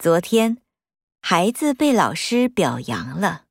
昨天孩子被老师表扬了。